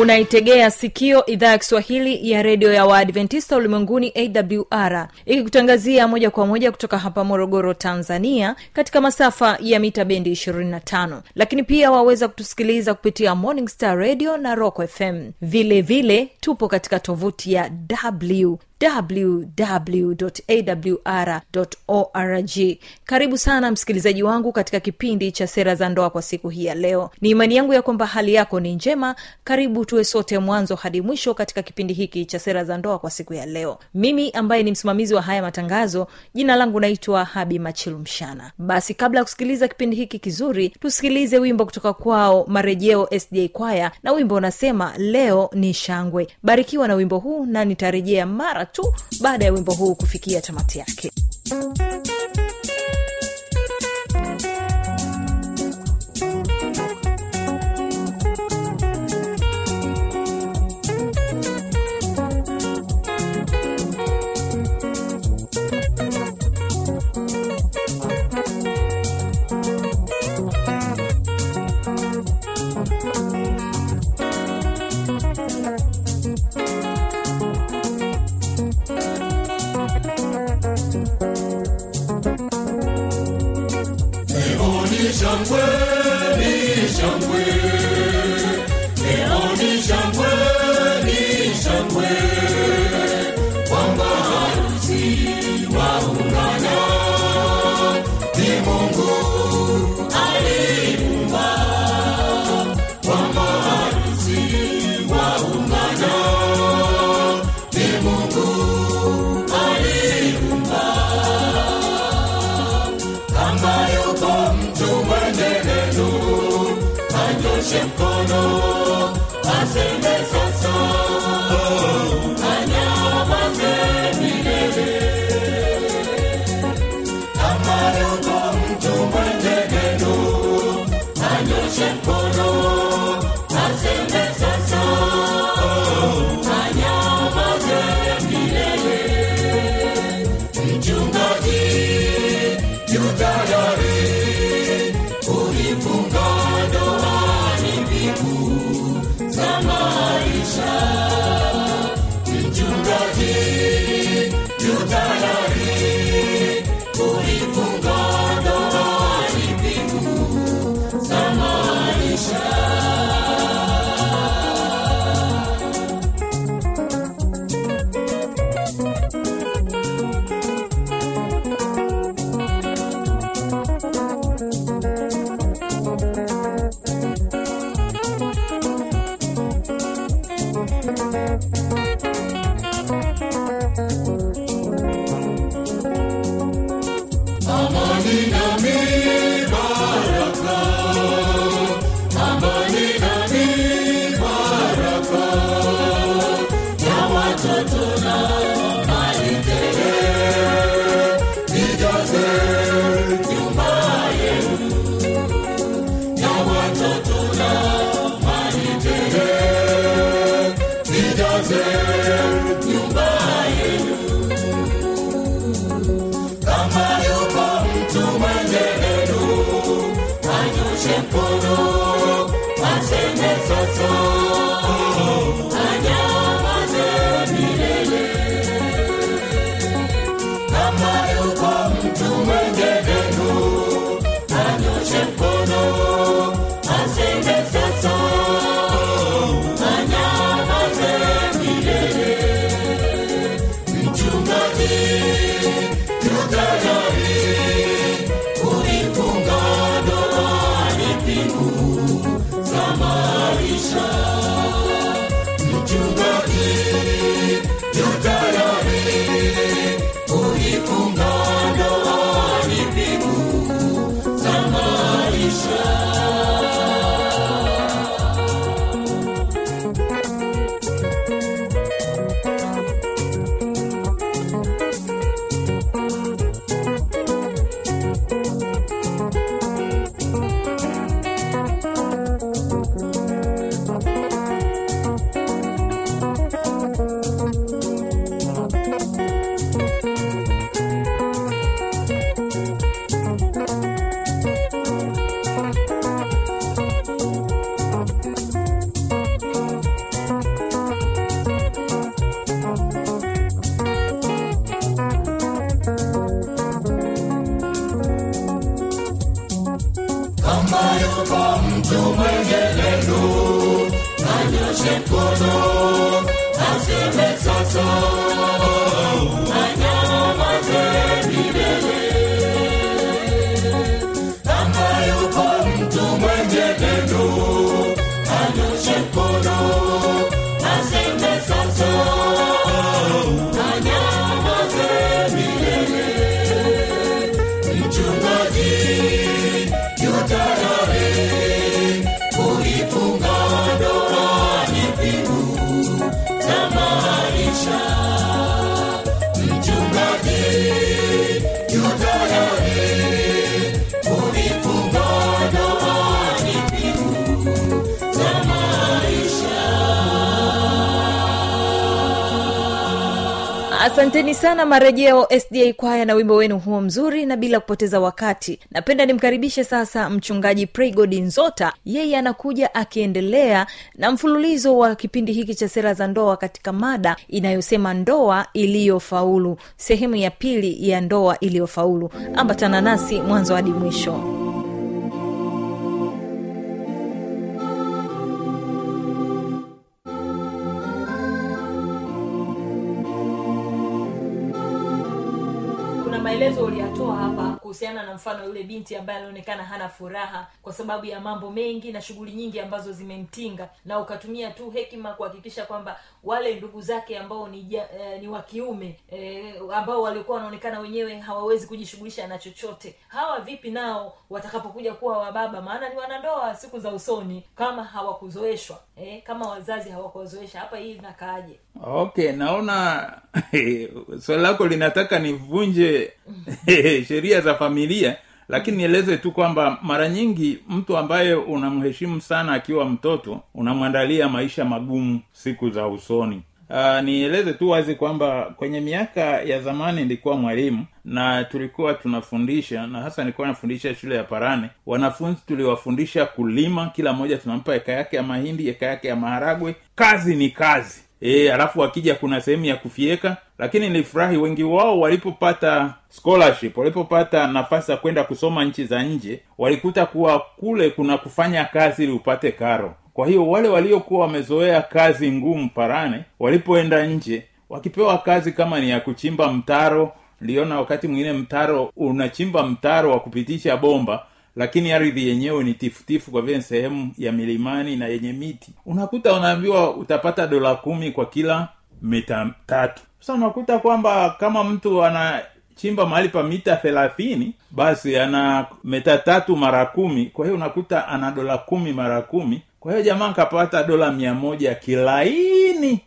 unaitegea sikio idhaa ya kiswahili ya redio ya waadventista ulimwenguni awr ikikutangazia moja kwa moja kutoka hapa morogoro tanzania katika masafa ya mita bendi 25 lakini pia waweza kutusikiliza kupitia morning star radio na rock fm vilevile vile tupo katika tovuti ya w www.awr.org karibu sana msikilizaji wangu katika kipindi cha sera za ndoa kwa siku hii ya leo. Ni imani yangu ya kwamba hali yako ni njema. Karibu tuwe sote mwanzo hadi mwisho katika kipindi hiki cha sera za ndoa kwa siku ya leo. Mimi ambaye ni msimamizi wa haya matangazo jina langu naitwa habi machilu mshana. Basi kabla ya kusikiliza kipindi hiki kizuri tusikilize wimbo kutoka kwao marejeo sda kwaya na wimbo unasema leo ni shangwe. Barikiwa na wimbo huu na nitarejea mara tu baada ya wimbo huu kufikia tamati yake soul. Asanteni sana marejeo sda kwaya na wimbo wenu huo mzuri na bila kupoteza wakati. Napenda nimkaribishe sasa mchungaji praygod nzota. Yeye anakuja akiendelea na mfululizo wa kipindi hiki cha sera za ndoa katika mada inayosema ndoa iliyofaulu. Sehemu ya pili ya ndoa iliyofaulu. Ambatana nasi mwanzo hadi mwisho kuhusiana na mfano yule binti ambaye alionekana hana furaha kwa sababu ya mambo mengi na shughuli nyingi ambazo zimemtinga na ukatumia tu hekima kuhakikisha kwamba wale ndugu zake ambao ni, ja, eh, ni wa kiume eh, ambao walikuwa wanaonekana wenyewe hawawezi kujishughulisha na chochote hawa vipi nao watakapokuja kuwa wababa maana ni wanandoa siku za usoni kama hawakuzoeshwa eh, kama wazazi hawakuwazoesha hapa hii nakaaje okay naona swali lako linataka nivunje sheria za familia lakini nieleze tu kwamba mara nyingi mtu ambaye unamheshimu sana akiwa mtoto unamwandalia maisha magumu siku za usoni. Uh, nieleze tu wazi kwamba kwenye miaka ya zamani nilikuwa mwalimu na tulikuwa tunafundisha na hasa nilikuwa nafundisha shule ya parane. Wanafunzi tuliwafundisha kulima kila mmoja tunampa eka yake ya mahindi eka yake ya maharagwe. Kazi ni kazi e, alafu wakija kuna sehemu ya kufieka lakini nilifurahi wengi wao walipopata scholarship walipopata nafasi ya kwenda kusoma nchi za nje walikuta kuwa kule kuna kufanya kazi ili upate karo. Kwa hiyo wale waliokuwa wamezoea kazi ngumu parane walipoenda nje wakipewa kazi kama ni ya kuchimba mtaro niliona wakati mwingine mtaro unachimba mtaro wa kupitisha bomba lakini ardhi yenyewe ni tifutifu kwa vile sehemu ya milimani na yenye miti. Unakuta unaambiwa utapata dola kumi kwa kila mita tatu. Sasa unakuta kwamba kama mtu ana chimba mahali pa mita thelathini basi ana meta tatu mara kumi. Kwa hiyo unakuta ana dola kumi mara kumi. Kwa hiyo jamaa nkapata dola mia moja kilaini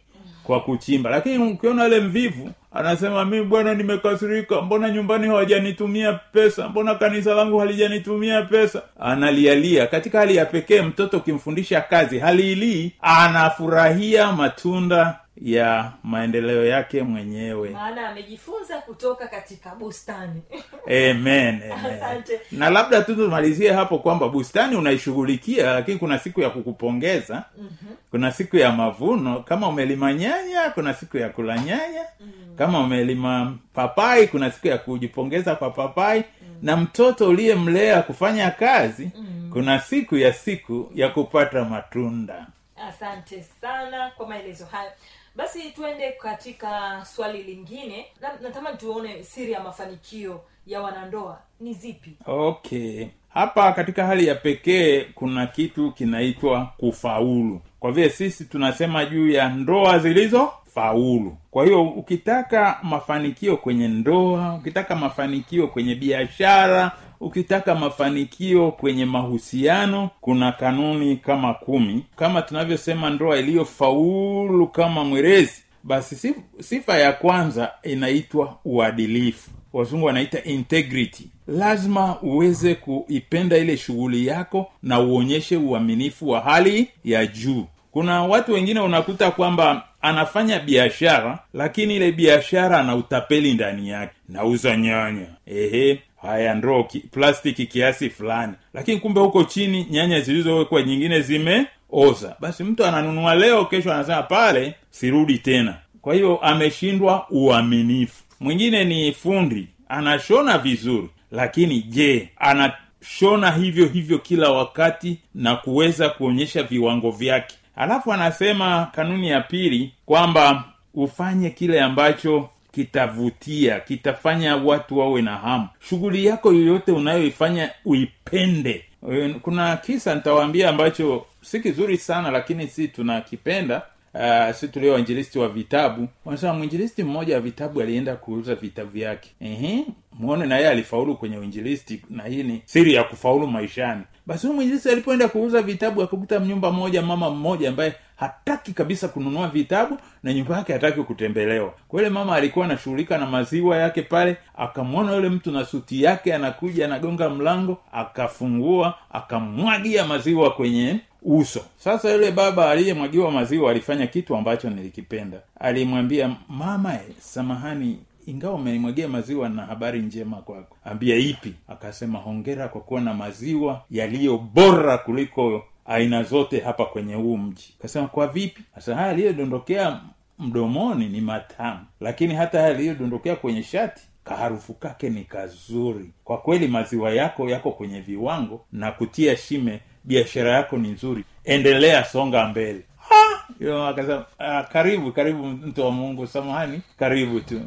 kwa kuchimba. Lakini ukiona yule mvivu anasema mi bwana nimekasirika. Mbona nyumbani hawajanitumia pesa? Mbona kanisa langu halijanitumia pesa? Analialia. Katika hali ya pekee mtoto ukimfundisha kazi haliilii anafurahia matunda ya maendeleo yake mwenyewe maana amejifunza kutoka katika bustani amen, amen. Na labda tu tumalizie hapo kwamba bustani unaishughulikia lakini kuna siku ya kukupongeza mm-hmm. kuna siku ya mavuno kama umelima nyanya kuna siku ya kula nyanya mm-hmm. kama umelima papai kuna siku ya kujipongeza kwa papai mm-hmm. na mtoto uliyemlea kufanya kazi mm-hmm. kuna siku ya siku ya kupata matunda asante sana kwa maelezo hayo basi tuende katika swali lingine. Na- natamani tuone siri ya mafanikio ya wanandoa. Ni zipi? Okay. Hapa katika hali ya pekee kuna kitu kinaitwa kufaulu. Kwa vile sisi tunasema juu ya ndoa zilizo faulu kwa hiyo ukitaka mafanikio kwenye ndoa ukitaka mafanikio kwenye biashara ukitaka mafanikio kwenye mahusiano kuna kanuni kama kumi. Kama tunavyosema ndoa iliyofaulu kama mwerezi basi sifa ya kwanza inaitwa uadilifu. Wazungu wanaita integrity. Lazima uweze kuipenda ile shughuli yako na uonyeshe uaminifu wa hali ya juu. Kuna watu wengine unakuta kwamba anafanya biashara lakini ile biashara ana utapeli ndani yake. Nauza nyanya. Ehe haya ndoo ki, plastiki kiasi fulani. Lakini kumbe huko chini nyanya zilizowekwa nyingine zimeoza. Basi mtu ananunua leo kesho anasema pale sirudi tena. Kwa hiyo ameshindwa uaminifu. Mwingine ni fundi anashona vizuri. Lakini je anashona hivyo hivyo kila wakati na kuweza kuonyesha viwango vyake? Alafu anasema kanuni ya pili kwamba ufanye kile ambacho kitavutia kitafanya watu wawe na hamu. Shughuli yako yoyote unayoifanya uipende. Eh, kuna kisa nitawaambia ambacho si kizuri sana lakini si tunakipenda uh, si tulio wainjilisti wa vitabu wanasema mwinjilisti mmoja wa vitabu alienda kuuza vitabu vyake. Mwone na yeye alifaulu kwenye uinjilisti na hii ni siri ya kufaulu maishani. Basi huyu mwinjilisti alipoenda kuuza vitabu akakuta nyumba moja mama mmoja ambaye hataki kabisa kununua vitabu na nyumba yake hataki kutembelewa. Kwa ile mama alikuwa anashughulika na maziwa yake pale akamwona yule mtu na suti yake anakuja anagonga mlango akafungua akamwagia maziwa kwenye uso. Sasa yule baba aliyemwagiwa maziwa alifanya kitu ambacho nilikipenda. Alimwambia mama eh, samahani ingawa umenimwagia maziwa na habari njema kwako. Ambia ipi? Akasema hongera kwa kuwa na maziwa yaliyo bora kuliko aina zote hapa kwenye huu mji. Akasema kwa vipi? Sasa haya aliyodondokea mdomoni ni matamu lakini hata haya aliyodondokea kwenye shati kaharufu kake ni kazuri. Kwa kweli maziwa yako yako kwenye viwango na kutia shime biashara yako ni nzuri endelea songa mbele. Akasema ah, karibu karibu mtu wa mungu samahani karibu tu.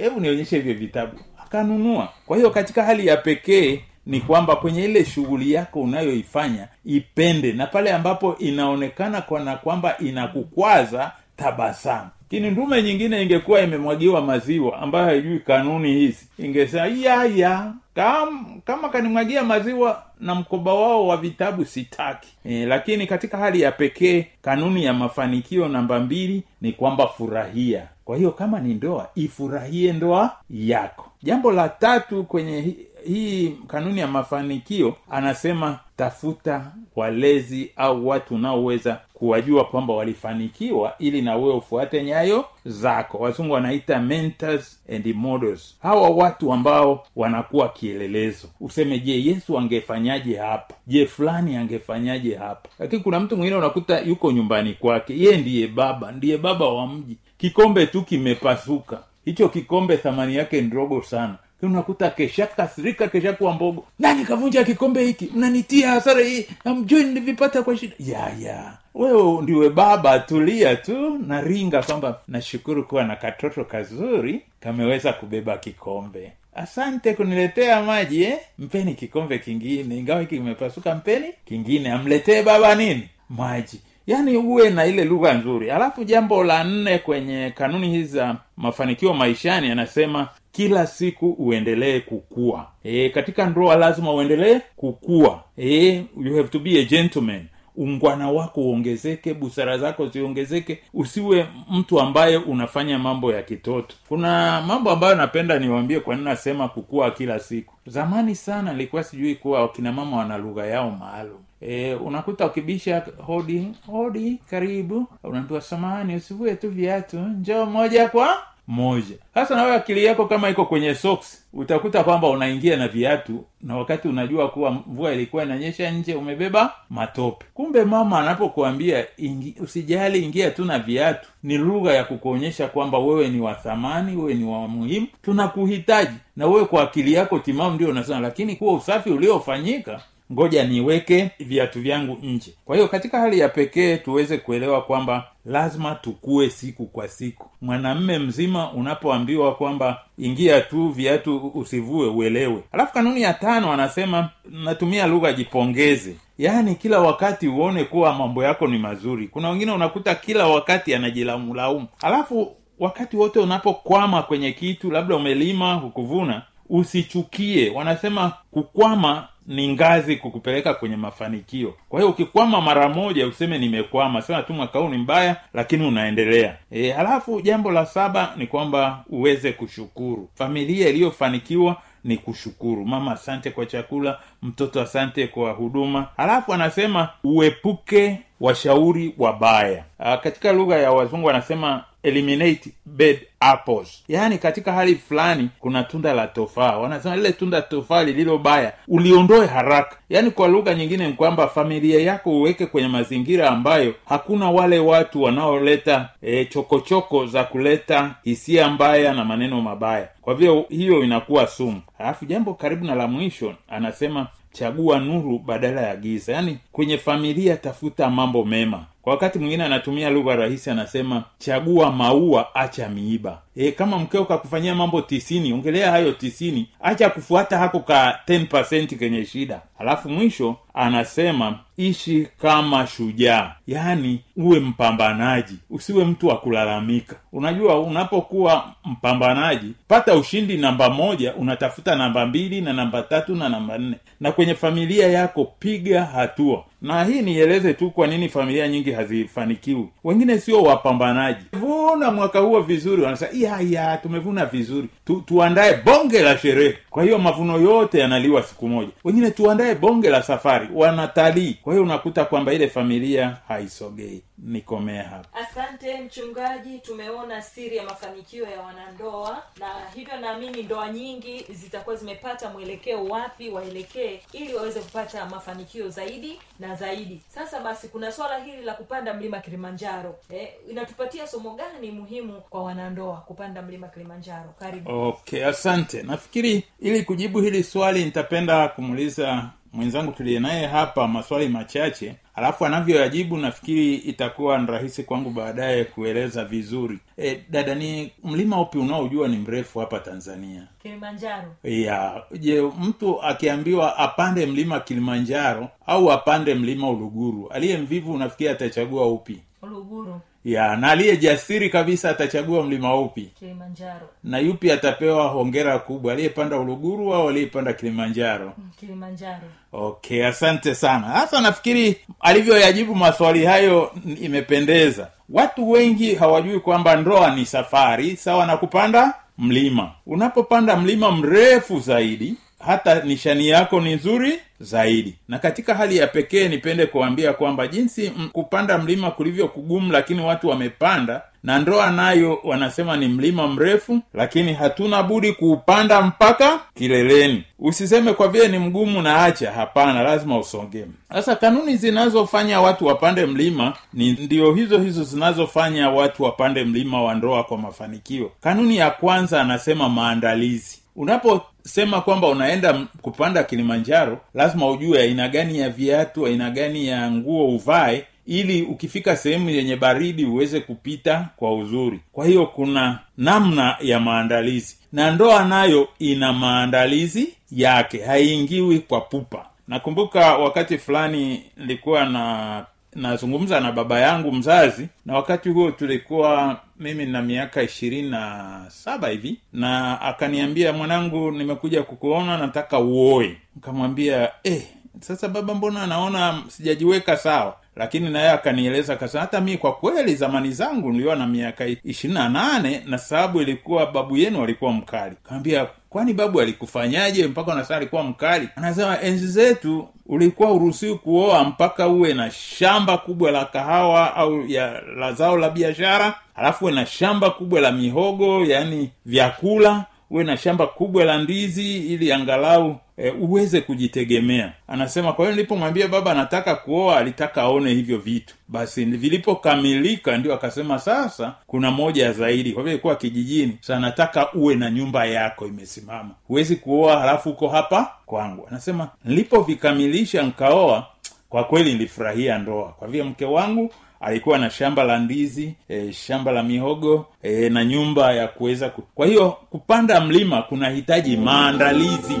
Hebu nionyeshe hivyo vitabu. Akanunua. Kwa hiyo katika hali ya pekee ni kwamba kwenye ile shughuli yako unayoifanya ipende na pale ambapo inaonekana kana kwamba inakukwaza tabasamu. Lakini ndume nyingine ingekuwa imemwagiwa maziwa ambayo haijui kanuni hizi ingesema yaya kam, kama kanimwagia maziwa na mkoba wao wa vitabu sitaki. E, lakini katika hali ya pekee kanuni ya mafanikio namba mbili ni kwamba furahia. Kwa hiyo kama ni ndoa ifurahie ndoa yako. Jambo la tatu kwenye hii kanuni ya mafanikio anasema tafuta walezi au watu unaoweza kuwajua kwamba walifanikiwa ili na wewe ufuate nyayo zako. Wazungu wanaita mentors and models. Hawa watu ambao wanakuwa kielelezo. Useme je yesu angefanyaje hapa? Je fulani angefanyaje hapa? Lakini kuna mtu mwingine unakuta yuko nyumbani kwake. Yeye ndiye baba ndiye baba wa mji. Kikombe tu kimepasuka. Hicho kikombe thamani yake ndogo sana unakuta kesha kasirika kesha kuwa mbogo. Nani kavunja kikombe hiki? Mnanitia hasara hii. Amjui nilivipata kwa shida. Ya ya. Wewe ndiwe baba tulia tu. Naringa kwamba nashukuru kuwa na katoto kazuri kameweza kubeba kikombe. Asante kuniletea maji eh? mpeni kikombe kingine. Ingawa hiki kimepasuka mpeni kingine. Amletee baba nini? Maji. Yaani uwe na ile lugha nzuri. Alafu jambo la nne kwenye kanuni hizi za mafanikio maishani anasema kila siku uendelee kukua. E, katika ndoa lazima uendelee kukua. E, you have to be a gentleman. Ungwana wako uongezeke busara zako ziongezeke. Usiwe mtu ambaye unafanya mambo ya kitoto. Kuna mambo ambayo napenda niwaambie kwa nasema kukua kila siku. Zamani sana nilikuwa sijui kuwa wakinamama wana lugha yao maalum. E, unakuta ukibisha hodi hodi karibu. Unaambiwa samani usivue tu viatu njoo moja kwa moja. Sasa nawe akili yako kama iko kwenye socks utakuta kwamba unaingia na viatu na wakati unajua kuwa mvua ilikuwa inanyesha nje umebeba matope. Kumbe mama anapokuambia ingi, usijali ingia tu na viatu. Ni lugha ya kukuonyesha kwamba wewe ni wa thamani wewe ni wa muhimu. Tunakuhitaji. Na wewe kwa akili yako timamu ndio unasema lakini kuwa usafi uliofanyika ngoja niweke viatu vyangu nje. Kwa hiyo katika hali ya pekee tuweze kuelewa kwamba lazima tukue siku kwa siku. Mwanamme mzima unapoambiwa kwamba ingia tu viatu usivue uelewe. Alafu kanuni ya tano anasema natumia lugha jipongeze. Yaani kila wakati uone kuwa mambo yako ni mazuri. Kuna wengine unakuta kila wakati anajilaumulaumu alafu wakati wote unapokwama kwenye kitu labda umelima hukuvuna usichukie. Wanasema kukwama ni ngazi kukupeleka kwenye mafanikio. Kwa hiyo ukikwama mara moja useme nimekwama. Sema tu mwaka huu ni mbaya lakini unaendelea. E, halafu jambo la saba ni kwamba uweze kushukuru. Familia iliyofanikiwa ni kushukuru. Mama asante kwa chakula. Mtoto asante kwa huduma. Halafu anasema uepuke washauri wabaya. Katika lugha ya wazungu anasema eliminate bad apples. Yaani katika hali fulani kuna tunda la tofaa. Wanasema lile tunda tofaa lililo baya uliondoe haraka. Yaani kwa lugha nyingine ni kwamba familia yako uweke kwenye mazingira ambayo hakuna wale watu wanaoleta e, chokochoko za kuleta hisia mbaya na maneno mabaya. Kwa vile hiyo inakuwa sumu. Alafu jambo karibu na la mwisho anasema chagua nuru badala ya giza. Yaani kwenye familia tafuta mambo mema wakati mwingine anatumia lugha rahisi anasema chagua maua acha miiba e, kama mkeo kakufanyia mambo tisini ongelea hayo tisini acha kufuata hako ka 10 kenye shida. Halafu mwisho anasema ishi kama shujaa. Yaani uwe mpambanaji usiwe mtu wa kulalamika. Unajua unapokuwa mpambanaji pata ushindi namba moja unatafuta namba mbili na namba tatu na namba nne. Na kwenye familia yako piga hatua. Na hii nieleze tu kwa nini familia nyingi hazifanikiwi. Wengine sio wapambanaji. Vuna mwaka huo vizuri wanasema ya tumevuna vizuri. Tu, tuandae bonge la sherehe. Kwa hiyo mavuno yote yanaliwa siku moja. Wengine tuandae bonge la safari wanatalii. Kwa hiyo unakuta kwamba ile familia haisogei nikomee hapa. Asante mchungaji. Tumeona siri ya mafanikio ya wanandoa na hivyo naamini ndoa nyingi zitakuwa zimepata mwelekeo wapi waelekee ili waweze kupata mafanikio zaidi na zaidi. Sasa basi kuna swala hili la kupanda mlima kilimanjaro. Eh, inatupatia somo gani muhimu kwa wanandoa kupanda mlima kilimanjaro? Karibu. Okay asante. Nafikiri ili kujibu hili swali nitapenda kumuuliza mwenzangu tuliye naye hapa maswali machache alafu anavyoyajibu nafikiri itakuwa ni rahisi kwangu baadaye kueleza vizuri. E, dada ni mlima upi unaojua ni mrefu hapa tanzania? Kilimanjaro. Ya je mtu akiambiwa apande mlima kilimanjaro au apande mlima uluguru aliye mvivu unafikiri atachagua upi? Uluguru ya na aliye jasiri kabisa atachagua mlima upi? Kilimanjaro. Na yupi atapewa hongera kubwa aliyepanda uluguru au aliyepanda kilimanjaro? Kilimanjaro. Okay asante sana. Hasa nafikiri alivyoyajibu maswali hayo imependeza. Watu wengi hawajui kwamba ndoa ni safari sawa na kupanda mlima. Unapopanda mlima mrefu zaidi hata nishani yako ni nzuri zaidi. Na katika hali ya pekee nipende kuambia kwamba jinsi m- kupanda mlima kulivyo kugumu lakini watu wamepanda. Na ndoa nayo wanasema ni mlima mrefu lakini hatuna budi kuupanda mpaka kileleni. Usiseme kwa vile ni mgumu na acha. Hapana lazima usongee. Sasa kanuni zinazofanya watu wapande mlima ni ndio hizo hizo zinazofanya watu wapande mlima wa ndoa kwa mafanikio. Kanuni ya kwanza anasema maandalizi unaposema kwamba unaenda kupanda kilimanjaro lazima ujue aina gani ya viatu aina gani ya nguo uvae ili ukifika sehemu yenye baridi uweze kupita kwa uzuri. Kwa hiyo kuna namna ya maandalizi na ndoa nayo ina maandalizi yake haiingiwi kwa pupa. Nakumbuka wakati fulani nilikuwa na nazungumza na baba yangu mzazi na wakati huo tulikuwa mimi na miaka ishirini na saba hivi na akaniambia mwanangu nimekuja kukuona nataka uoe. Nikamwambia eh, sasa baba mbona naona sijajiweka sawa? Lakini naye akanieleza kasema hata mi kwa kweli zamani zangu niliwa na miaka ishirini na nane na sababu ilikuwa babu yenu alikuwa mkali. Kaambia kwani babu alikufanyaje mpaka unasema alikuwa mkali? Anasema enzi zetu ulikuwa uruhusiwi kuoa mpaka uwe na shamba kubwa la kahawa au ya la zao la biashara alafu uwe na shamba kubwa la mihogo yaani vyakula uwe na shamba kubwa la ndizi ili angalau e, uweze kujitegemea. Anasema kwa hiyo nilipomwambia baba anataka kuoa alitaka aone hivyo vitu. Basi vilipokamilika ndio akasema sasa kuna moja zaidi. Kwa vile ilikuwa kijijini. Sa nataka uwe na nyumba yako imesimama. Huwezi kuoa halafu uko hapa kwangu. Anasema nilipovikamilisha nkaoa kwa kweli nilifurahia ndoa. Kwa vile mke wangu alikuwa na shamba la ndizi e, shamba la mihogo e, na nyumba ya kuweza ku... kwa hiyo kupanda mlima kunahitaji maandalizi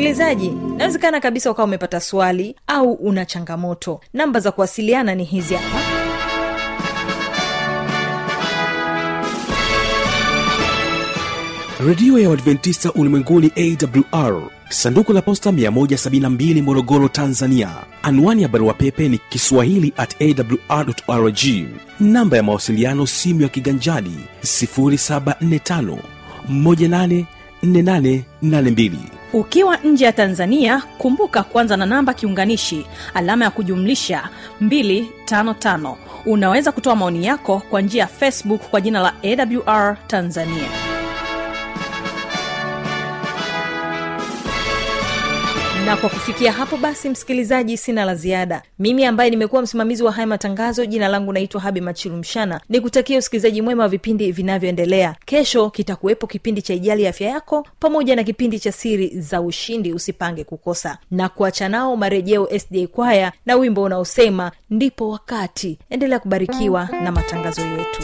msikilizaji inawezekana kabisa ukawa umepata swali au una changamoto. Namba za kuwasiliana ni hizi hapa. Redio ya uadventista ulimwenguni awr sanduku la posta 172 morogoro tanzania. Anwani ya barua pepe ni kiswahili at awrrg namba ya mawasiliano simu ya kiganjani 745 184882 ukiwa nje ya tanzania kumbuka kwanza na namba kiunganishi alama ya kujumlisha 255 unaweza kutoa maoni yako kwa njia ya facebook kwa jina la awr tanzania na kwa kufikia hapo basi msikilizaji sina la ziada. Mimi ambaye nimekuwa msimamizi wa haya matangazo jina langu naitwa habi machilu mshana. Ni kutakia usikilizaji mwema wa vipindi vinavyoendelea. Kesho kitakuwepo kipindi cha ijali afya yako pamoja na kipindi cha siri za ushindi usipange kukosa. Na kuacha nao marejeo sda kwaya na wimbo unaosema ndipo wakati. Endelea kubarikiwa na matangazo yetu